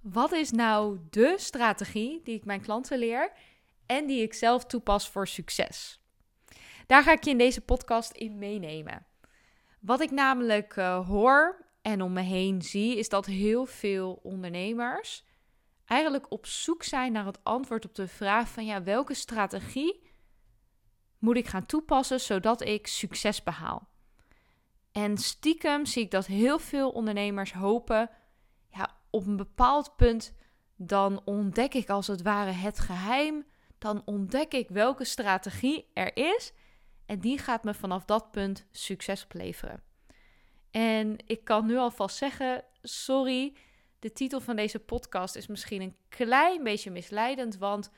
Wat is nou de strategie die ik mijn klanten leer en die ik zelf toepas voor succes? Daar ga ik je in deze podcast in meenemen. Wat ik namelijk uh, hoor en om me heen zie, is dat heel veel ondernemers eigenlijk op zoek zijn naar het antwoord op de vraag van ja, welke strategie moet ik gaan toepassen zodat ik succes behaal? En stiekem zie ik dat heel veel ondernemers hopen op een bepaald punt, dan ontdek ik als het ware het geheim. Dan ontdek ik welke strategie er is. En die gaat me vanaf dat punt succes opleveren. En ik kan nu alvast zeggen: sorry, de titel van deze podcast is misschien een klein beetje misleidend. Want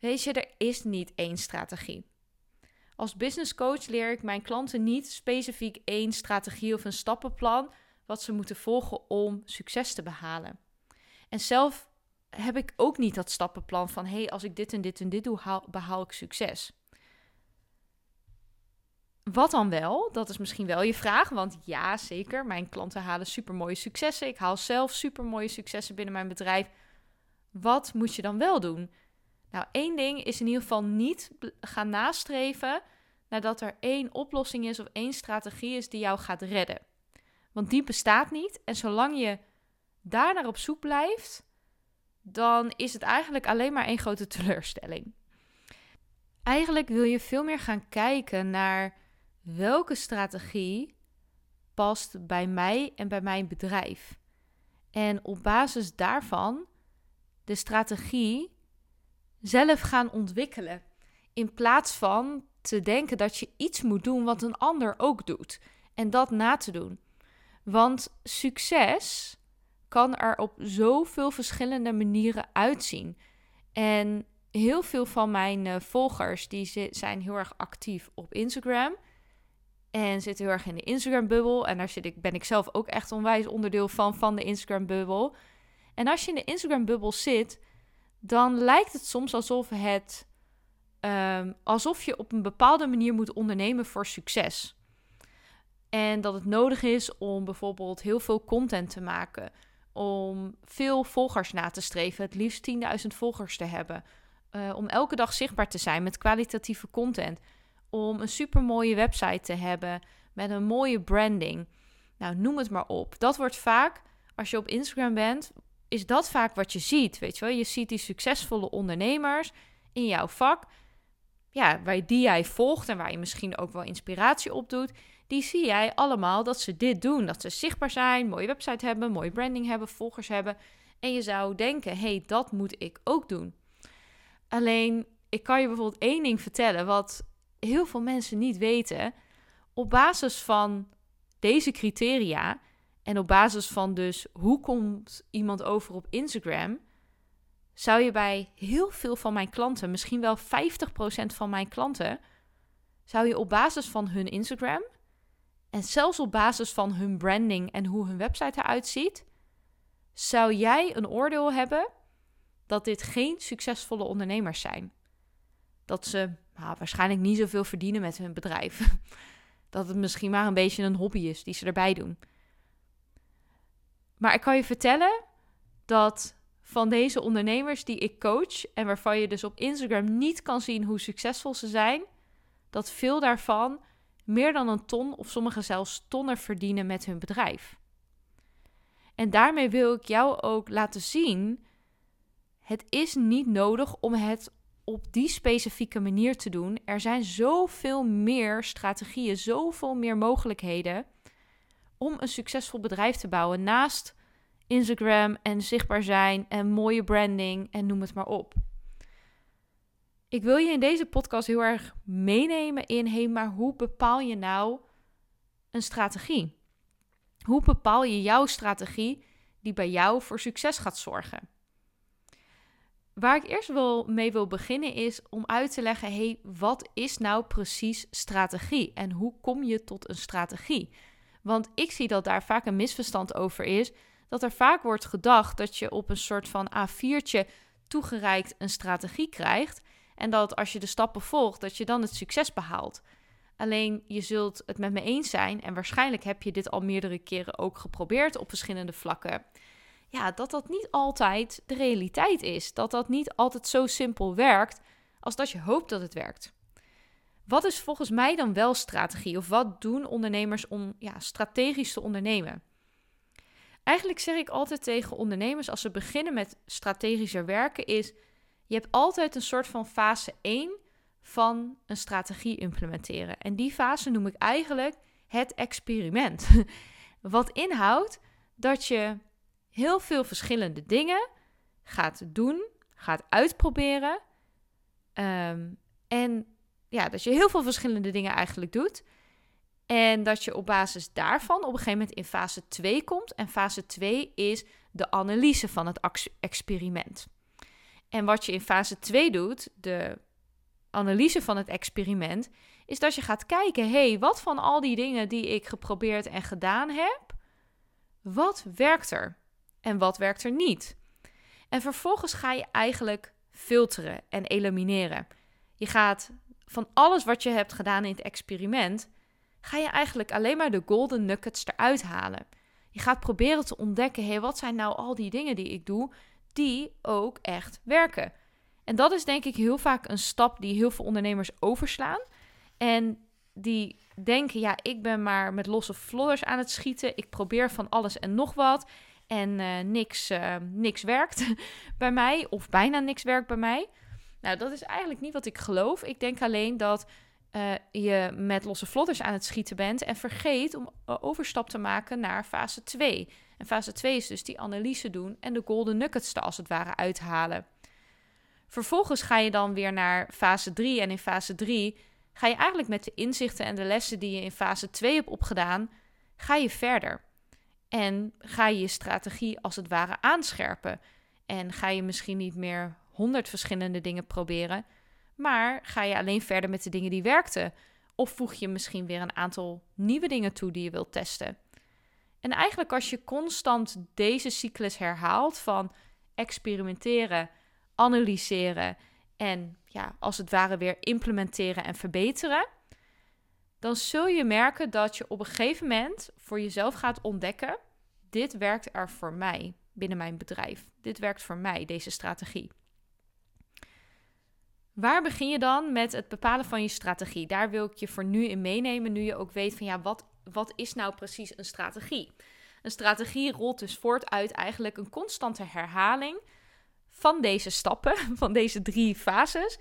weet je, er is niet één strategie. Als business coach leer ik mijn klanten niet specifiek één strategie of een stappenplan wat ze moeten volgen om succes te behalen. En zelf heb ik ook niet dat stappenplan van hé, hey, als ik dit en dit en dit doe, haal, behaal ik succes. Wat dan wel? Dat is misschien wel je vraag. Want ja, zeker. Mijn klanten halen supermooie successen. Ik haal zelf supermooie successen binnen mijn bedrijf. Wat moet je dan wel doen? Nou, één ding is in ieder geval niet gaan nastreven nadat er één oplossing is of één strategie is die jou gaat redden. Want die bestaat niet. En zolang je daar naar op zoek blijft, dan is het eigenlijk alleen maar één grote teleurstelling. Eigenlijk wil je veel meer gaan kijken naar welke strategie past bij mij en bij mijn bedrijf. En op basis daarvan de strategie zelf gaan ontwikkelen. In plaats van te denken dat je iets moet doen wat een ander ook doet. En dat na te doen. Want succes kan er op zoveel verschillende manieren uitzien. En heel veel van mijn uh, volgers die zijn heel erg actief op Instagram. En zitten heel erg in de Instagram-bubbel. En daar zit ik, ben ik zelf ook echt onwijs onderdeel van, van de Instagram-bubbel. En als je in de Instagram-bubbel zit, dan lijkt het soms alsof het... Um, alsof je op een bepaalde manier moet ondernemen voor succes. En dat het nodig is om bijvoorbeeld heel veel content te maken. Om veel volgers na te streven. Het liefst 10.000 volgers te hebben. Uh, om elke dag zichtbaar te zijn met kwalitatieve content. Om een super mooie website te hebben met een mooie branding. Nou, noem het maar op. Dat wordt vaak, als je op Instagram bent, is dat vaak wat je ziet. Weet je wel, je ziet die succesvolle ondernemers in jouw vak. Ja, waar die jij volgt en waar je misschien ook wel inspiratie op doet die zie jij allemaal dat ze dit doen. Dat ze zichtbaar zijn, mooie website hebben, mooie branding hebben, volgers hebben. En je zou denken, hey, dat moet ik ook doen. Alleen, ik kan je bijvoorbeeld één ding vertellen, wat heel veel mensen niet weten. Op basis van deze criteria en op basis van dus hoe komt iemand over op Instagram, zou je bij heel veel van mijn klanten, misschien wel 50% van mijn klanten, zou je op basis van hun Instagram en zelfs op basis van hun branding en hoe hun website eruit ziet, zou jij een oordeel hebben dat dit geen succesvolle ondernemers zijn. Dat ze nou, waarschijnlijk niet zoveel verdienen met hun bedrijf. Dat het misschien maar een beetje een hobby is die ze erbij doen. Maar ik kan je vertellen dat van deze ondernemers die ik coach en waarvan je dus op Instagram niet kan zien hoe succesvol ze zijn, dat veel daarvan meer dan een ton of sommigen zelfs tonnen verdienen met hun bedrijf. En daarmee wil ik jou ook laten zien: het is niet nodig om het op die specifieke manier te doen. Er zijn zoveel meer strategieën, zoveel meer mogelijkheden om een succesvol bedrijf te bouwen naast Instagram en zichtbaar zijn en mooie branding en noem het maar op. Ik wil je in deze podcast heel erg meenemen in, hé, maar hoe bepaal je nou een strategie? Hoe bepaal je jouw strategie die bij jou voor succes gaat zorgen? Waar ik eerst wel mee wil beginnen is om uit te leggen, hé, wat is nou precies strategie en hoe kom je tot een strategie? Want ik zie dat daar vaak een misverstand over is, dat er vaak wordt gedacht dat je op een soort van A4'tje toegereikt een strategie krijgt en dat als je de stappen volgt, dat je dan het succes behaalt. Alleen je zult het met me eens zijn, en waarschijnlijk heb je dit al meerdere keren ook geprobeerd op verschillende vlakken. ja, dat dat niet altijd de realiteit is. Dat dat niet altijd zo simpel werkt als dat je hoopt dat het werkt. Wat is volgens mij dan wel strategie? Of wat doen ondernemers om ja, strategisch te ondernemen? Eigenlijk zeg ik altijd tegen ondernemers als ze beginnen met strategischer werken is je hebt altijd een soort van fase 1 van een strategie implementeren. En die fase noem ik eigenlijk het experiment. Wat inhoudt dat je heel veel verschillende dingen gaat doen, gaat uitproberen. Ehm, en ja, dat je heel veel verschillende dingen eigenlijk doet. En dat je op basis daarvan op een gegeven moment in fase 2 komt. En fase 2 is de analyse van het experiment. En wat je in fase 2 doet, de analyse van het experiment, is dat je gaat kijken: hé, hey, wat van al die dingen die ik geprobeerd en gedaan heb, wat werkt er en wat werkt er niet? En vervolgens ga je eigenlijk filteren en elimineren. Je gaat van alles wat je hebt gedaan in het experiment, ga je eigenlijk alleen maar de golden nuggets eruit halen. Je gaat proberen te ontdekken: hé, hey, wat zijn nou al die dingen die ik doe die ook echt werken? En dat is denk ik heel vaak een stap die heel veel ondernemers overslaan. En die denken, ja, ik ben maar met losse vlodders aan het schieten. Ik probeer van alles en nog wat. En uh, niks, uh, niks werkt bij mij, of bijna niks werkt bij mij. Nou, dat is eigenlijk niet wat ik geloof. Ik denk alleen dat uh, je met losse vlodders aan het schieten bent en vergeet om overstap te maken naar fase 2. En fase 2 is dus die analyse doen en de golden nuggets er als het ware uithalen. Vervolgens ga je dan weer naar fase 3 en in fase 3 ga je eigenlijk met de inzichten en de lessen die je in fase 2 hebt opgedaan, ga je verder. En ga je je strategie als het ware aanscherpen. En ga je misschien niet meer honderd verschillende dingen proberen, maar ga je alleen verder met de dingen die werkten? Of voeg je misschien weer een aantal nieuwe dingen toe die je wilt testen? En eigenlijk als je constant deze cyclus herhaalt van experimenteren, analyseren en ja, als het ware weer implementeren en verbeteren, dan zul je merken dat je op een gegeven moment voor jezelf gaat ontdekken: dit werkt er voor mij binnen mijn bedrijf. Dit werkt voor mij, deze strategie. Waar begin je dan met het bepalen van je strategie? Daar wil ik je voor nu in meenemen, nu je ook weet van ja, wat, wat is nou precies een strategie? Een strategie rolt dus voort uit eigenlijk een constante herhaling van deze stappen, van deze drie fases.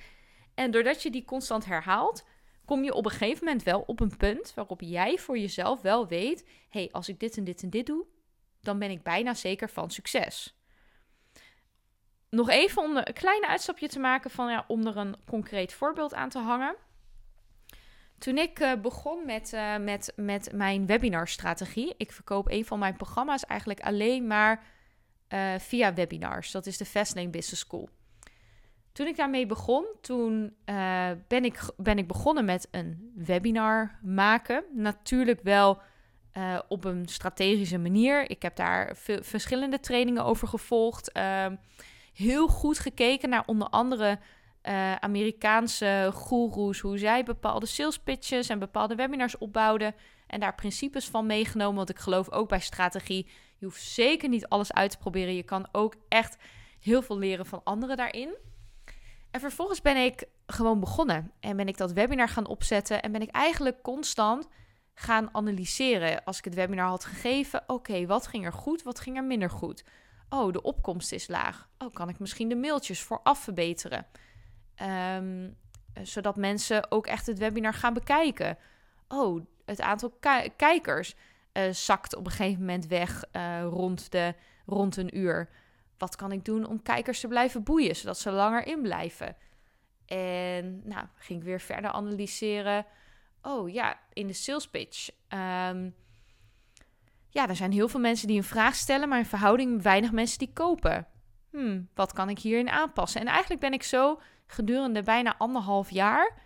En doordat je die constant herhaalt, kom je op een gegeven moment wel op een punt waarop jij voor jezelf wel weet: hey, als ik dit en dit en dit doe, dan ben ik bijna zeker van succes. Nog even om een kleine uitstapje te maken van ja, om er een concreet voorbeeld aan te hangen. Toen ik uh, begon met, uh, met, met mijn webinarstrategie, ik verkoop een van mijn programma's eigenlijk alleen maar uh, via webinars. Dat is de Fastlane Business School. Toen ik daarmee begon, toen ben, ik, ben ik begonnen met een webinar maken. Natuurlijk wel op een strategische manier. Ik heb daar verschillende trainingen over gevolgd. Ehm, heel goed gekeken naar onder andere uh, Amerikaanse goeroes, hoe zij bepaalde sales pitches en bepaalde webinars opbouwden. En daar principes van meegenomen. Want ik geloof ook bij strategie. Je hoeft zeker niet alles uit te proberen. Je kan ook echt heel veel leren van anderen daarin. En vervolgens ben ik gewoon begonnen. En ben ik dat webinar gaan opzetten. En ben ik eigenlijk constant gaan analyseren. Als ik het webinar had gegeven, oké, wat ging er goed, wat ging er minder goed? Oh, de opkomst is laag. Oh, kan ik misschien de mailtjes vooraf verbeteren? Ehm, zodat mensen ook echt het webinar gaan bekijken. Oh, het aantal kijkers uh, zakt op een gegeven moment weg uh, rond, de, rond een uur. Wat kan ik doen om kijkers te blijven boeien, zodat ze langer in blijven? En nou, ging ik weer verder analyseren. Oh ja, in de sales pitch. Um, ja, er zijn heel veel mensen die een vraag stellen, maar in verhouding weinig mensen die kopen. Hmm, wat kan ik hierin aanpassen? En eigenlijk ben ik zo gedurende bijna anderhalf jaar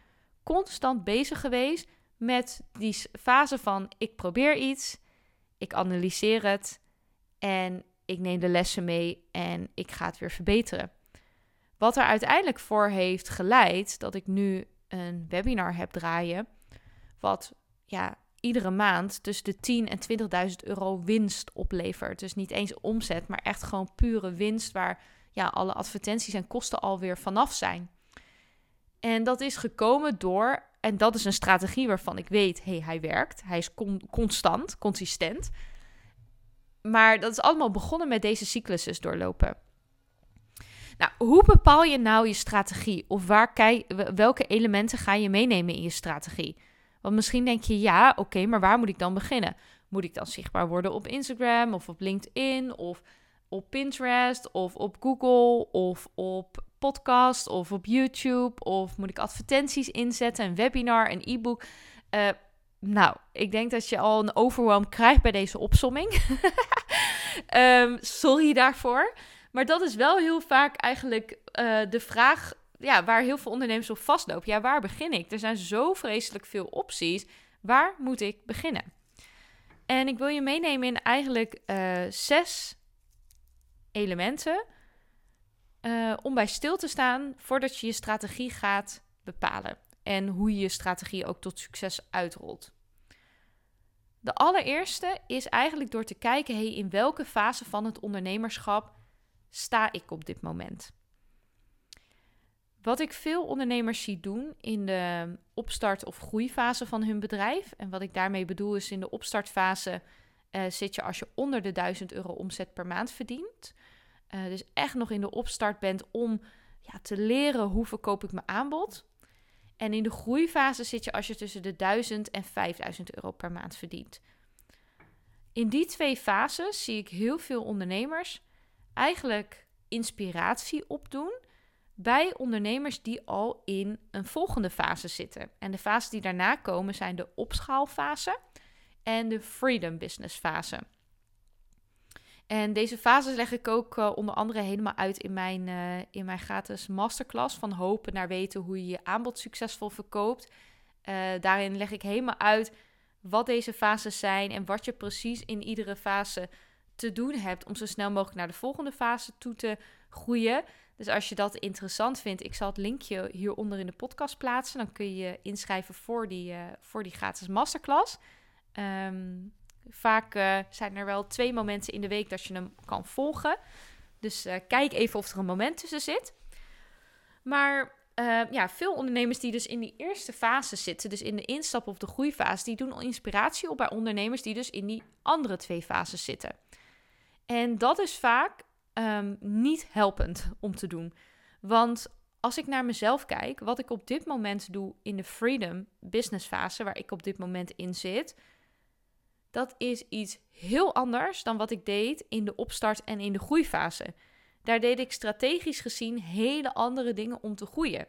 constant bezig geweest met die fase van ik probeer iets, ik analyseer het en ik neem de lessen mee en ik ga het weer verbeteren. Wat er uiteindelijk voor heeft geleid dat ik nu een webinar heb draaien, wat ja, iedere maand tussen de 10 en 20.000 euro winst oplevert. Dus niet eens omzet, maar echt gewoon pure winst waar ja, alle advertenties en kosten alweer vanaf zijn. En dat is gekomen door, en dat is een strategie waarvan ik weet, hey, hij werkt. Hij is constant, consistent. Maar dat is allemaal begonnen met deze cycluses doorlopen. Nou, hoe bepaal je nou je strategie? Of waar welke elementen ga je meenemen in je strategie? Want misschien denk je, ja, oké, maar waar moet ik dan beginnen? Moet ik dan zichtbaar worden op Instagram of op LinkedIn of op Pinterest of op Google of op podcast of op YouTube? Of moet ik advertenties inzetten, een webinar, een e-book? Uh, nou, ik denk dat je al een overwhelm krijgt bij deze opsomming. um, sorry daarvoor. Maar dat is wel heel vaak eigenlijk uh, de vraag ja, waar heel veel ondernemers op vastlopen. Ja, waar begin ik? Er zijn zo vreselijk veel opties. Waar moet ik beginnen? En ik wil je meenemen in eigenlijk uh, zes elementen uh, om bij stil te staan voordat je je strategie gaat bepalen. En hoe je je strategie ook tot succes uitrolt. De allereerste is eigenlijk door te kijken, hey, in welke fase van het ondernemerschap sta ik op dit moment? Wat ik veel ondernemers zie doen in de opstart- of groeifase van hun bedrijf, en wat ik daarmee bedoel is in de opstartfase uh, zit je als je onder de 1000 euro omzet per maand verdient. Uh, dus echt nog in de opstart bent om ja, te leren hoe verkoop ik mijn aanbod. En in de groeifase zit je als je tussen de 1000 en 5000 euro per maand verdient. In die twee fases zie ik heel veel ondernemers eigenlijk inspiratie opdoen bij ondernemers die al in een volgende fase zitten. En de fases die daarna komen zijn de opschaalfase en de freedom business fase. En deze fases leg ik ook uh, onder andere helemaal uit in mijn, uh, in mijn gratis masterclass van hopen naar weten hoe je je aanbod succesvol verkoopt. Uh, daarin leg ik helemaal uit wat deze fases zijn en wat je precies in iedere fase te doen hebt om zo snel mogelijk naar de volgende fase toe te groeien. Dus als je dat interessant vindt, ik zal het linkje hieronder in de podcast plaatsen. Dan kun je je inschrijven voor die, voor die gratis masterclass. Um, vaak uh, zijn er wel twee momenten in de week dat je hem kan volgen. Dus uh, kijk even of er een moment tussen zit. Maar ja, veel ondernemers die dus in die eerste fase zitten, dus in de instap of de groeifase, die doen al inspiratie op bij ondernemers die dus in die andere twee fases zitten. En dat is vaak um, niet helpend om te doen. Want als ik naar mezelf kijk, wat ik op dit moment doe in de freedom business fase, waar ik op dit moment in zit, dat is iets heel anders dan wat ik deed in de opstart en in de groeifase. Daar deed ik strategisch gezien hele andere dingen om te groeien.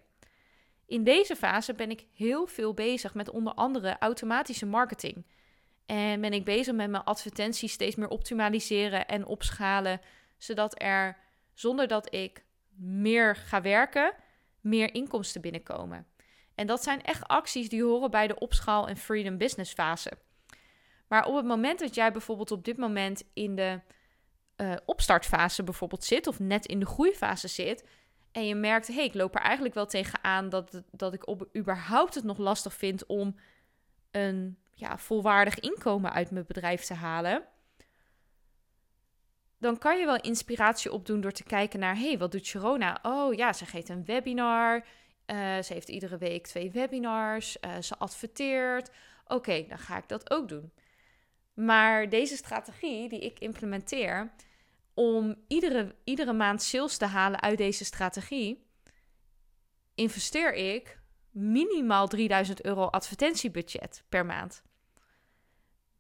In deze fase ben ik heel veel bezig met onder andere automatische marketing. En ben ik bezig met mijn advertenties steeds meer optimaliseren en opschalen zodat er zonder dat ik meer ga werken, meer inkomsten binnenkomen. En dat zijn echt acties die horen bij de opschaal- en freedom business fase. Maar op het moment dat jij bijvoorbeeld op dit moment in de uh, opstartfase bijvoorbeeld zit, of net in de groeifase zit, en je merkt, hé, hey, ik loop er eigenlijk wel tegenaan dat, dat ik op, überhaupt het nog lastig vind om een ja, volwaardig inkomen uit mijn bedrijf te halen dan kan je wel inspiratie opdoen door te kijken naar, hey, wat doet Sharona? Oh ja, ze geeft een webinar. Uh, ze heeft iedere week twee webinars. Uh, ze adverteert. Oké, dan ga ik dat ook doen. Maar deze strategie die ik implementeer om iedere, iedere maand sales te halen uit deze strategie, investeer ik minimaal 3000 euro advertentiebudget per maand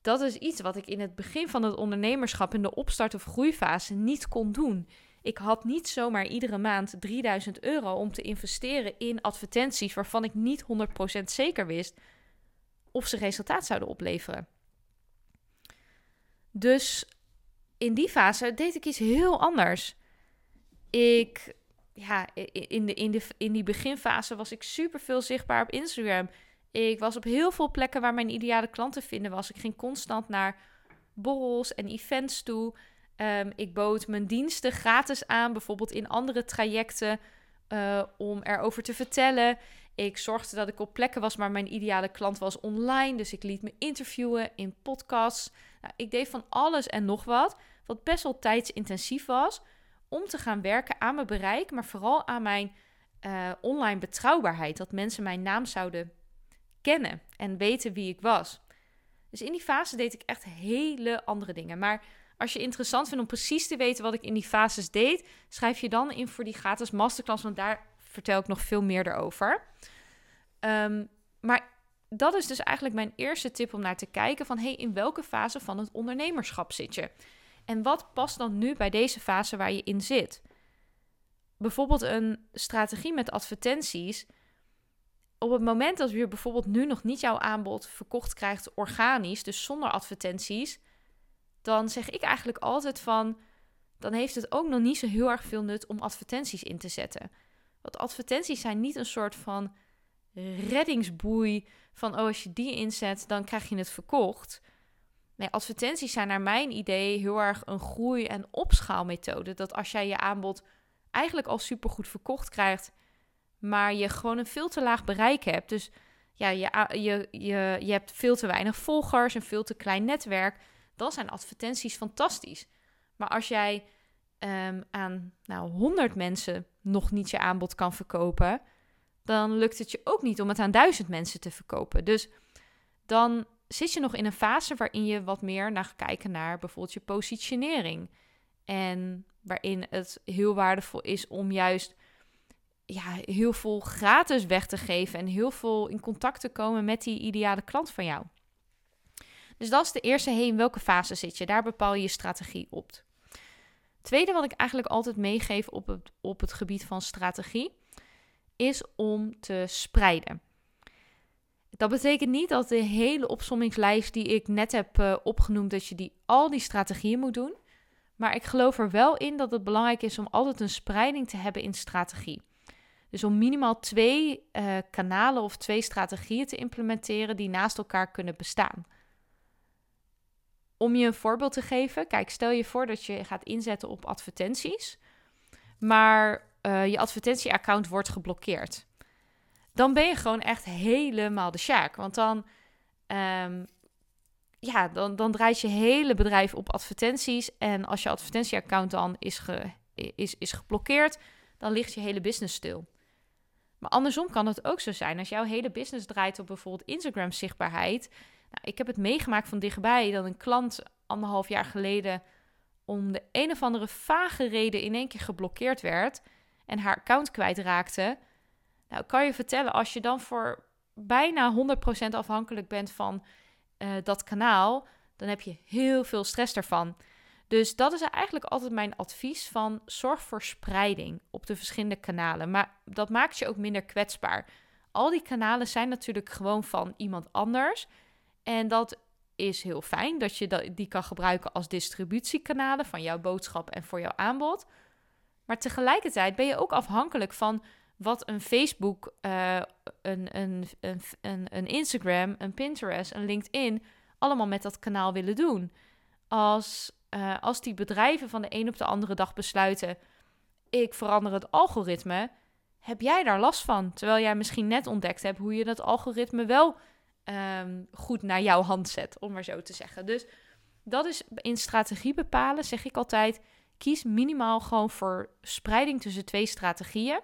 dat is iets wat ik in het begin van het ondernemerschap in de opstart- of groeifase niet kon doen. Ik had niet zomaar iedere maand 3000 euro om te investeren in advertenties waarvan ik niet 100% zeker wist of ze resultaat zouden opleveren. Dus in die fase deed ik iets heel anders. Ik, ja, in, de, in, de, in die beginfase was ik super veel zichtbaar op Instagram. Ik was op heel veel plekken waar mijn ideale klanten vinden was. Ik ging constant naar borrels en events toe. Um, ik bood mijn diensten gratis aan, bijvoorbeeld in andere trajecten, uh, om erover te vertellen. Ik zorgde dat ik op plekken was waar mijn ideale klant was online. Dus ik liet me interviewen in podcasts. Nou, ik deed van alles en nog wat, wat best wel tijdsintensief was, om te gaan werken aan mijn bereik, maar vooral aan mijn uh, online betrouwbaarheid. Dat mensen mijn naam zouden kennen en weten wie ik was. Dus in die fase deed ik echt hele andere dingen. Maar als je interessant vindt om precies te weten wat ik in die fases deed, schrijf je dan in voor die gratis masterclass, want daar vertel ik nog veel meer erover. Ehm, maar dat is dus eigenlijk mijn eerste tip om naar te kijken van hey, in welke fase van het ondernemerschap zit je? En wat past dan nu bij deze fase waar je in zit? Bijvoorbeeld een strategie met advertenties. Op het moment dat je bijvoorbeeld nu nog niet jouw aanbod verkocht krijgt organisch, dus zonder advertenties, dan zeg ik eigenlijk altijd van, dan heeft het ook nog niet zo heel erg veel nut om advertenties in te zetten. Want advertenties zijn niet een soort van reddingsboei van, oh als je die inzet, dan krijg je het verkocht. Nee, advertenties zijn naar mijn idee heel erg een groei- en opschaalmethode. Dat als jij je aanbod eigenlijk al supergoed verkocht krijgt, maar je gewoon een veel te laag bereik hebt. Dus ja, je, je, je, je hebt veel te weinig volgers, een veel te klein netwerk. Dan zijn advertenties fantastisch. Maar als jij um, aan nou, 100 mensen nog niet je aanbod kan verkopen, dan lukt het je ook niet om het aan duizend mensen te verkopen. Dus dan zit je nog in een fase waarin je wat meer naar kijken naar bijvoorbeeld je positionering. En waarin het heel waardevol is om juist ja, heel veel gratis weg te geven en heel veel in contact te komen met die ideale klant van jou. Dus dat is de eerste, hey, in welke fase zit je? Daar bepaal je je strategie op. Tweede wat ik eigenlijk altijd meegeef op het, op het gebied van strategie, is om te spreiden. Dat betekent niet dat de hele opsommingslijst die ik net heb uh, opgenoemd, dat je die, al die strategieën moet doen. Maar ik geloof er wel in dat het belangrijk is om altijd een spreiding te hebben in strategie. Dus om minimaal twee uh, kanalen of twee strategieën te implementeren die naast elkaar kunnen bestaan. Om je een voorbeeld te geven, kijk, stel je voor dat je gaat inzetten op advertenties, maar uh, je advertentieaccount wordt geblokkeerd. Dan ben je gewoon echt helemaal de sjaak. Want dan, um, ja, dan, dan draait je hele bedrijf op advertenties. En als je advertentieaccount dan is, is, is geblokkeerd, dan ligt je hele business stil. Maar andersom kan het ook zo zijn. Als jouw hele business draait op bijvoorbeeld Instagram zichtbaarheid. Nou, ik heb het meegemaakt van dichtbij dat een klant anderhalf jaar geleden om de een of andere vage reden in één keer geblokkeerd werd en haar account kwijtraakte. Nou, kan je vertellen, als je dan voor bijna 100% afhankelijk bent van uh, dat kanaal, dan heb je heel veel stress daarvan. Dus dat is eigenlijk altijd mijn advies van zorg voor spreiding op de verschillende kanalen. Maar dat maakt je ook minder kwetsbaar. Al die kanalen zijn natuurlijk gewoon van iemand anders. En dat is heel fijn dat je die kan gebruiken als distributiekanalen van jouw boodschap en voor jouw aanbod. Maar tegelijkertijd ben je ook afhankelijk van wat een Facebook, uh, een, een, een, een, Instagram, een Pinterest, een LinkedIn allemaal met dat kanaal willen doen. Als, uh, als die bedrijven van de een op de andere dag besluiten: ik verander het algoritme, heb jij daar last van? Terwijl jij misschien net ontdekt hebt hoe je dat algoritme wel um, goed naar jouw hand zet, om maar zo te zeggen. Dus dat is in strategie bepalen, zeg ik altijd kies minimaal gewoon voor spreiding tussen twee strategieën.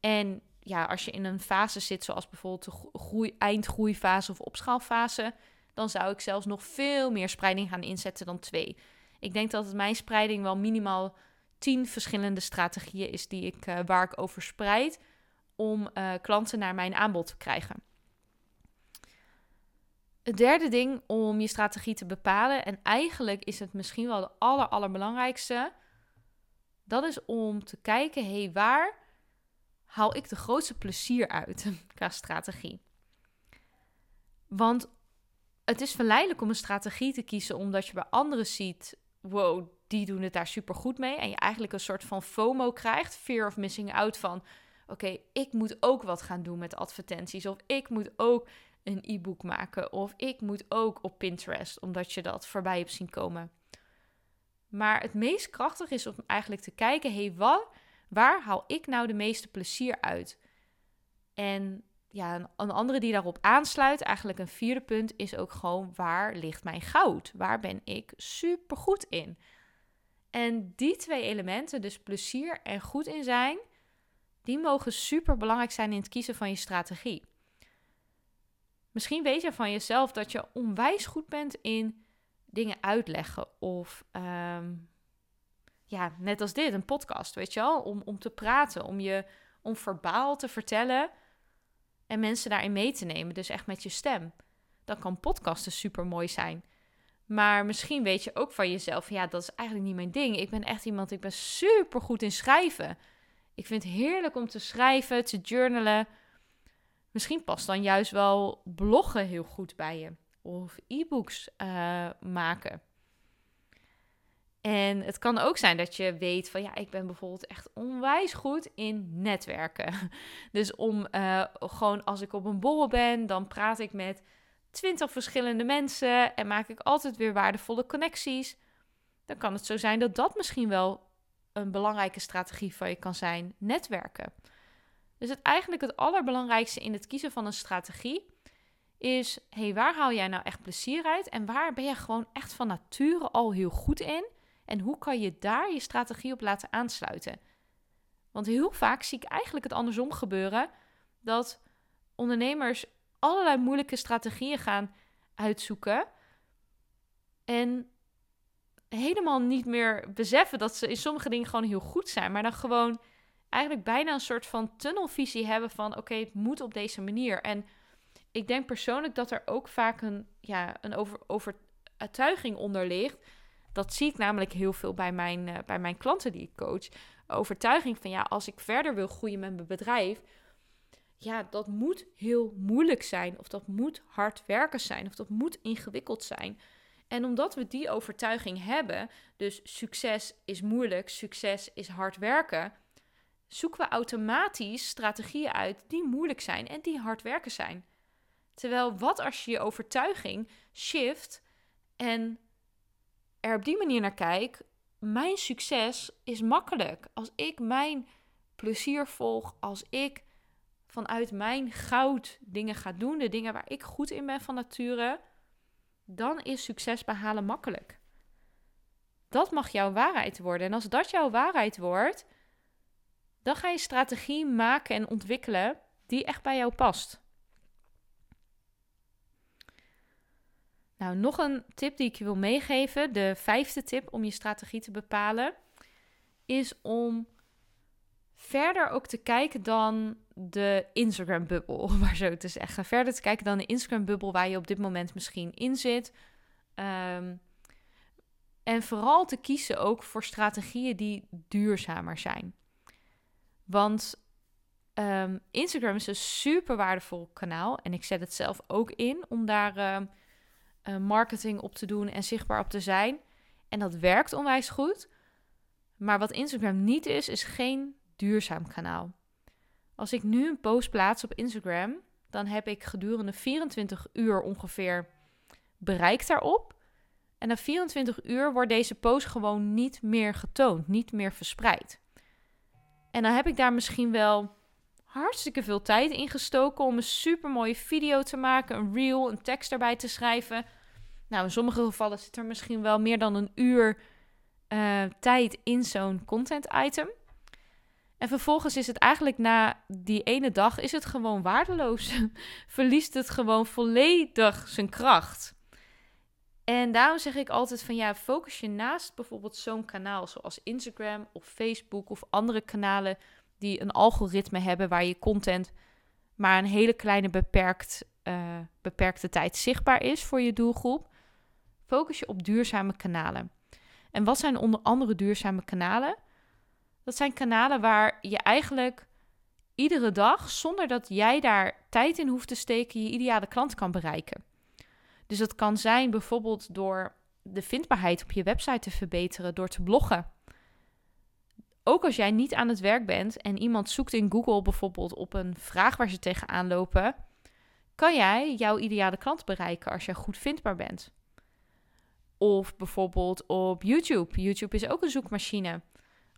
En ja, als je in een fase zit, zoals bijvoorbeeld de groei, eindgroeifase of opschaalfase, dan zou ik zelfs nog veel meer spreiding gaan inzetten dan twee. Ik denk dat het mijn spreiding wel minimaal tien verschillende strategieën is die ik, uh, waar ik over spreid om uh, klanten naar mijn aanbod te krijgen. Het derde ding om je strategie te bepalen, en eigenlijk is het misschien wel de aller, allerbelangrijkste, dat is om te kijken, hé, hey, waar haal ik de grootste plezier uit qua strategie? Want het is verleidelijk om een strategie te kiezen omdat je bij anderen ziet, wow, die doen het daar super goed mee. En je eigenlijk een soort van FOMO krijgt, fear of missing out van, oké, ik moet ook wat gaan doen met advertenties. Of ik moet ook een e-book maken. Of ik moet ook op Pinterest, omdat je dat voorbij hebt zien komen. Maar het meest krachtig is om eigenlijk te kijken: hé, hey, waar haal ik nou de meeste plezier uit? En ja, een, andere die daarop aansluit, eigenlijk een vierde punt, is ook gewoon waar ligt mijn goud? Waar ben ik super goed in? En die twee elementen, dus plezier en goed in zijn, die mogen super belangrijk zijn in het kiezen van je strategie. Misschien weet je van jezelf dat je onwijs goed bent in dingen uitleggen. Of ehm, ja, net als dit, een podcast, weet je wel? Om, om te praten, om je om verbaal te vertellen en mensen daarin mee te nemen. Dus echt met je stem. Dan kan podcasten super mooi zijn. Maar misschien weet je ook van jezelf, ja, dat is eigenlijk niet mijn ding. Ik ben echt iemand, ik ben super goed in schrijven. Ik vind het heerlijk om te schrijven, te journalen. Misschien past dan juist wel bloggen heel goed bij je. Of e-books uh, maken. En het kan ook zijn dat je weet van ja, ik ben bijvoorbeeld echt onwijs goed in netwerken. Dus om uh, gewoon als ik op een borrel ben, dan praat ik met twintig verschillende mensen en maak ik altijd weer waardevolle connecties. Dan kan het zo zijn dat dat misschien wel een belangrijke strategie van je kan zijn: netwerken. Dus het eigenlijk het allerbelangrijkste in het kiezen van een strategie is: hey, waar haal jij nou echt plezier uit en waar ben je gewoon echt van nature al heel goed in? En hoe kan je daar je strategie op laten aansluiten? Want heel vaak zie ik eigenlijk het andersom gebeuren: dat ondernemers allerlei moeilijke strategieën gaan uitzoeken. En helemaal niet meer beseffen dat ze in sommige dingen gewoon heel goed zijn. Maar dan gewoon eigenlijk bijna een soort van tunnelvisie hebben van oké, het moet op deze manier. En ik denk persoonlijk dat er ook vaak een, ja, een over, overtuiging onder ligt. Dat zie ik namelijk heel veel bij mijn, uh, bij mijn klanten die ik coach. Overtuiging van ja, als ik verder wil groeien met mijn bedrijf, ja, dat moet heel moeilijk zijn. Of dat moet hard werken zijn. Of dat moet ingewikkeld zijn. En omdat we die overtuiging hebben, dus succes is moeilijk, succes is hard werken, zoeken we automatisch strategieën uit die moeilijk zijn en die hard werken zijn. Terwijl wat als je je overtuiging shift en er op die manier naar kijkt, mijn succes is makkelijk. Als ik mijn plezier volg, als ik vanuit mijn goud dingen ga doen, de dingen waar ik goed in ben van nature, dan is succes behalen makkelijk. Dat mag jouw waarheid worden. En als dat jouw waarheid wordt, dan ga je strategie maken en ontwikkelen die echt bij jou past. Nou, nog een tip die ik je wil meegeven, de vijfde tip om je strategie te bepalen, is om verder ook te kijken dan de Instagram-bubbel, maar zo te zeggen. Verder te kijken dan de Instagram-bubbel waar je op dit moment misschien in zit. Um, en vooral te kiezen ook voor strategieën die duurzamer zijn. Want um, Instagram is een super waardevol kanaal. En ik zet het zelf ook in om daar uh, marketing op te doen en zichtbaar op te zijn. En dat werkt onwijs goed. Maar wat Instagram niet is, is geen duurzaam kanaal. Als ik nu een post plaats op Instagram, dan heb ik gedurende 24 uur ongeveer bereik daarop. En na 24 uur wordt deze post gewoon niet meer getoond, niet meer verspreid. En dan heb ik daar misschien wel hartstikke veel tijd in gestoken om een super mooie video te maken, een reel, een tekst erbij te schrijven. Nou, in sommige gevallen zit er misschien wel meer dan een uur uh, tijd in zo'n content item. En vervolgens is het eigenlijk na die ene dag is het gewoon waardeloos. Verliest het gewoon volledig zijn kracht. En daarom zeg ik altijd van ja, focus je naast bijvoorbeeld zo'n kanaal zoals Instagram of Facebook of andere kanalen die een algoritme hebben waar je content maar een hele kleine beperkt, uh, beperkte tijd zichtbaar is voor je doelgroep. Focus je op duurzame kanalen. En wat zijn onder andere duurzame kanalen? Dat zijn kanalen waar je eigenlijk iedere dag, zonder dat jij daar tijd in hoeft te steken, je ideale klant kan bereiken. Dus dat kan zijn bijvoorbeeld door de vindbaarheid op je website te verbeteren, door te bloggen. Ook als jij niet aan het werk bent en iemand zoekt in Google bijvoorbeeld op een vraag waar ze tegenaan lopen, kan jij jouw ideale klant bereiken als jij goed vindbaar bent. Of bijvoorbeeld op YouTube. YouTube is ook een zoekmachine.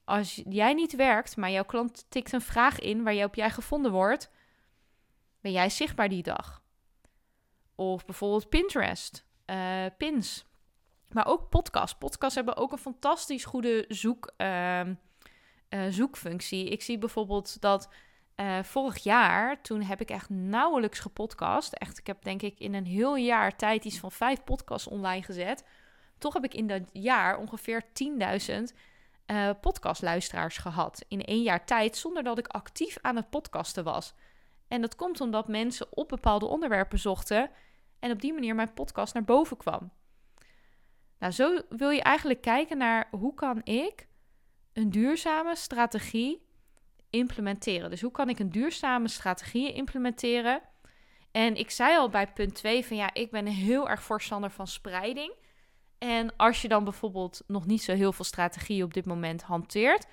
Als jij niet werkt, maar jouw klant tikt een vraag in waar je op jij gevonden wordt, Ben jij zichtbaar die dag? Of bijvoorbeeld Pinterest, uh, pins. Maar ook podcasts. Podcasts hebben ook een fantastisch goede zoek, uh, zoekfunctie. Ik zie bijvoorbeeld dat uh, vorig jaar, toen heb ik echt nauwelijks gepodcast. Echt, ik heb denk ik in een heel jaar tijd iets van vijf podcasts online gezet. Toch heb ik in dat jaar ongeveer 10.000 uh, podcastluisteraars gehad. In één jaar tijd, zonder dat ik actief aan het podcasten was. En dat komt omdat mensen op bepaalde onderwerpen zochten en op die manier mijn podcast naar boven kwam. Nou, zo wil je eigenlijk kijken naar hoe kan ik een duurzame strategie implementeren. Dus hoe kan ik een duurzame strategie implementeren? En ik zei al bij punt 2 van ja, ik ben heel erg voorstander van spreiding. En als je dan bijvoorbeeld nog niet zo heel veel strategie op dit moment hanteert,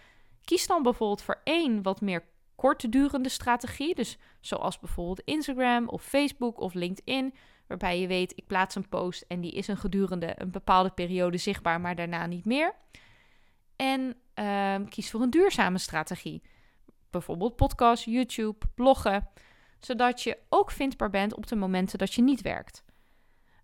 kies dan bijvoorbeeld voor één wat meer korte durende strategie. Dus zoals bijvoorbeeld Instagram of Facebook of LinkedIn, waarbij je weet ik plaats een post en die is een gedurende een bepaalde periode zichtbaar, maar daarna niet meer. En uh, kies voor een duurzame strategie. Bijvoorbeeld podcast, YouTube, bloggen, zodat je ook vindbaar bent op de momenten dat je niet werkt.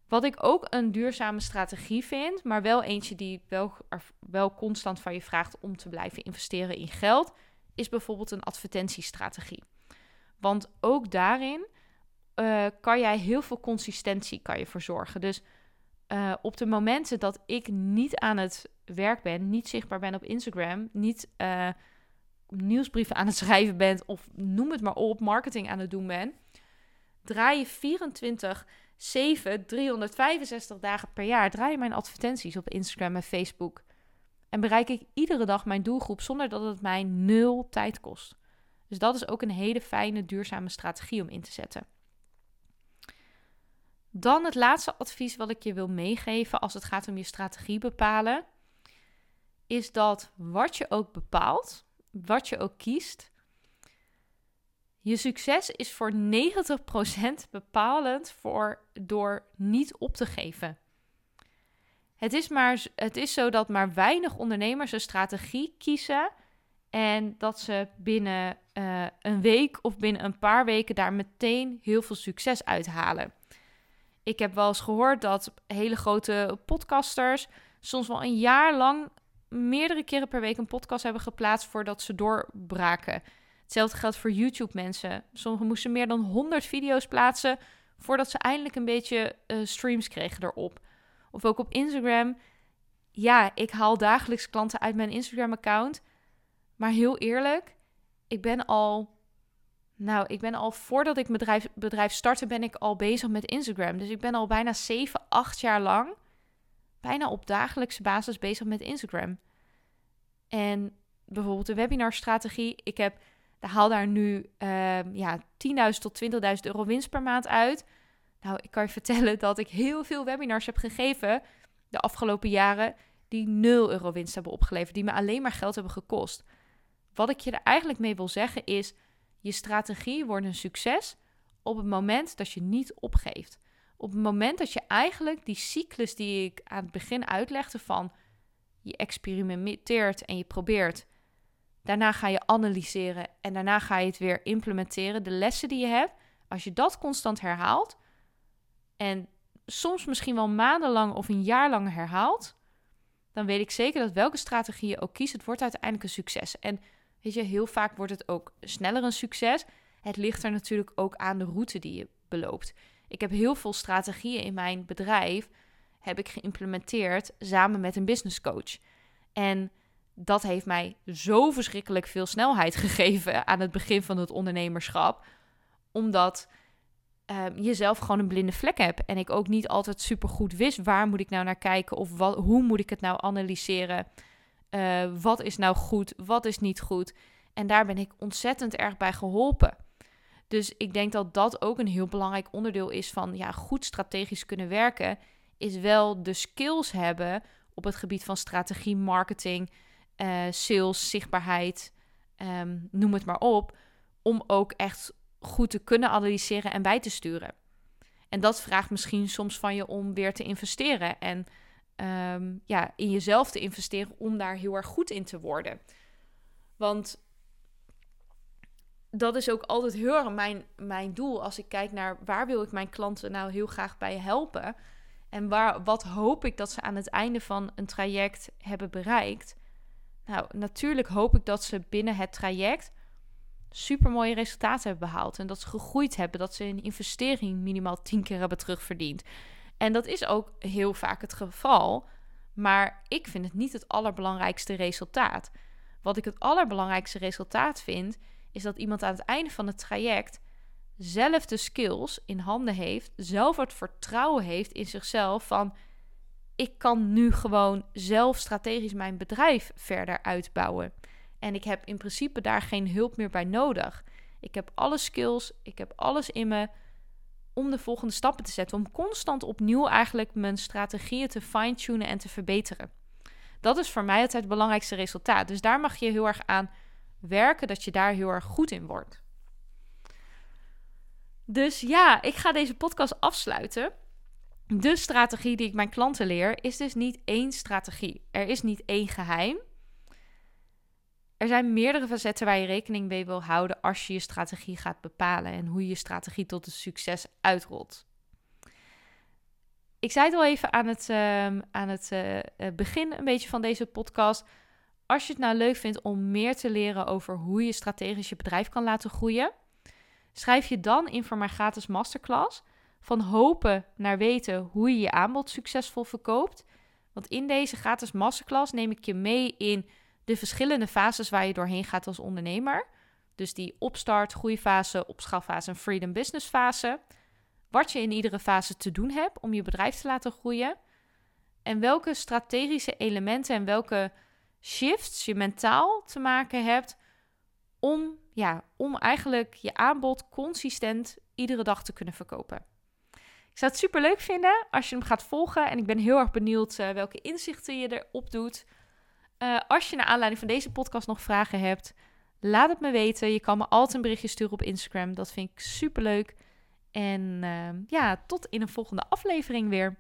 Wat ik ook een duurzame strategie vind, maar wel eentje die wel, wel constant van je vraagt om te blijven investeren in geld, is bijvoorbeeld een advertentiestrategie. Want ook daarin uh, kan jij heel veel consistentie kan je verzorgen. Dus uh, op de momenten dat ik niet aan het werk ben, niet zichtbaar ben op Instagram, niet uh, nieuwsbrieven aan het schrijven ben of noem het maar op, marketing aan het doen ben, draai je 24 7, 365 dagen per jaar draai je mijn advertenties op Instagram en Facebook. En bereik ik iedere dag mijn doelgroep zonder dat het mij nul tijd kost. Dus dat is ook een hele fijne, duurzame strategie om in te zetten. Dan het laatste advies wat ik je wil meegeven als het gaat om je strategie bepalen, is dat wat je ook bepaalt, wat je ook kiest, je succes is voor 90% bepalend voor, door niet op te geven. Het is, maar, het is zo dat maar weinig ondernemers een strategie kiezen en dat ze binnen uh, een week of binnen een paar weken daar meteen heel veel succes uithalen. Ik heb wel eens gehoord dat hele grote podcasters soms wel een jaar lang meerdere keren per week een podcast hebben geplaatst voordat ze doorbraken. Hetzelfde geldt voor YouTube-mensen. Sommigen moesten meer dan 100 video's plaatsen voordat ze eindelijk een beetje uh, streams kregen erop. Of ook op Instagram. Ja, ik haal dagelijks klanten uit mijn Instagram-account. Maar heel eerlijk, ik ben al. Nou, ik ben al voordat ik bedrijf, bedrijf startte, ben ik al bezig met Instagram. Dus ik ben al bijna 7, 8 jaar lang, bijna op dagelijkse basis bezig met Instagram. En bijvoorbeeld de webinarstrategie. Ik heb haal daar nu uh, ja, 10.000 tot 20.000 euro winst per maand uit. Nou, ik kan je vertellen dat ik heel veel webinars heb gegeven de afgelopen jaren die 0 euro winst hebben opgeleverd, die me alleen maar geld hebben gekost. Wat ik je er eigenlijk mee wil zeggen is, je strategie wordt een succes op het moment dat je niet opgeeft. Op het moment dat je eigenlijk die cyclus die ik aan het begin uitlegde van je experimenteert en je probeert Daarna ga je analyseren en daarna ga je het weer implementeren. De lessen die je hebt, als je dat constant herhaalt en soms misschien wel maandenlang of een jaar lang herhaalt, dan weet ik zeker dat welke strategie je ook kiest, het wordt uiteindelijk een succes. En weet je, heel vaak wordt het ook sneller een succes. Het ligt er natuurlijk ook aan de route die je beloopt. Ik heb heel veel strategieën in mijn bedrijf heb ik geïmplementeerd samen met een business coach. En dat heeft mij zo verschrikkelijk veel snelheid gegeven aan het begin van het ondernemerschap. Omdat uh, je zelf gewoon een blinde vlek hebt. En ik ook niet altijd super goed wist waar moet ik nou naar kijken of wat, hoe moet ik het nou analyseren. Uh, wat is nou goed, wat is niet goed. En daar ben ik ontzettend erg bij geholpen. Dus ik denk dat dat ook een heel belangrijk onderdeel is van ja, goed strategisch kunnen werken. Is wel de skills hebben op het gebied van strategie, marketing, uh, sales, zichtbaarheid, ehm, noem het maar op, om ook echt goed te kunnen analyseren en bij te sturen. En dat vraagt misschien soms van je om weer te investeren en ehm, ja, in jezelf te investeren om daar heel erg goed in te worden. Want dat is ook altijd heel erg mijn, mijn doel als ik kijk naar waar wil ik mijn klanten nou heel graag bij helpen. En waar, wat hoop ik dat ze aan het einde van een traject hebben bereikt. Nou, natuurlijk hoop ik dat ze binnen het traject super mooie resultaten hebben behaald. En dat ze gegroeid hebben. Dat ze een investering minimaal tien keer hebben terugverdiend. En dat is ook heel vaak het geval. Maar ik vind het niet het allerbelangrijkste resultaat. Wat ik het allerbelangrijkste resultaat vind, is dat iemand aan het einde van het traject zelf de skills in handen heeft, zelf het vertrouwen heeft in zichzelf van ik kan nu gewoon zelf strategisch mijn bedrijf verder uitbouwen. En ik heb in principe daar geen hulp meer bij nodig. Ik heb alle skills, ik heb alles in me om de volgende stappen te zetten. Om constant opnieuw eigenlijk mijn strategieën te fine-tunen en te verbeteren. Dat is voor mij altijd het belangrijkste resultaat. Dus daar mag je heel erg aan werken dat je daar heel erg goed in wordt. Dus ja, ik ga deze podcast afsluiten. De strategie die ik mijn klanten leer is dus niet één strategie. Er is niet één geheim. Er zijn meerdere facetten waar je rekening mee wil houden als je je strategie gaat bepalen en hoe je je strategie tot een succes uitrolt. Ik zei het al even aan het, ehm, aan het uh, begin een beetje van deze podcast. Als je het nou leuk vindt om meer te leren over hoe je strategisch je bedrijf kan laten groeien, schrijf je dan in voor mijn gratis masterclass van hopen naar weten hoe je je aanbod succesvol verkoopt. Want in deze gratis masterclass neem ik je mee in de verschillende fases waar je doorheen gaat als ondernemer. Dus die opstart, groeifase, opschaalfase en freedom business fase. Wat je in iedere fase te doen hebt om je bedrijf te laten groeien. En welke strategische elementen en welke shifts je mentaal te maken hebt om, ja, om eigenlijk je aanbod consistent iedere dag te kunnen verkopen. Ik zou het super leuk vinden als je hem gaat volgen. En ik ben heel erg benieuwd uh, welke inzichten je erop doet. Uh, als je naar aanleiding van deze podcast nog vragen hebt, laat het me weten. Je kan me altijd een berichtje sturen op Instagram. Dat vind ik super leuk. En uh, ja, tot in een volgende aflevering weer.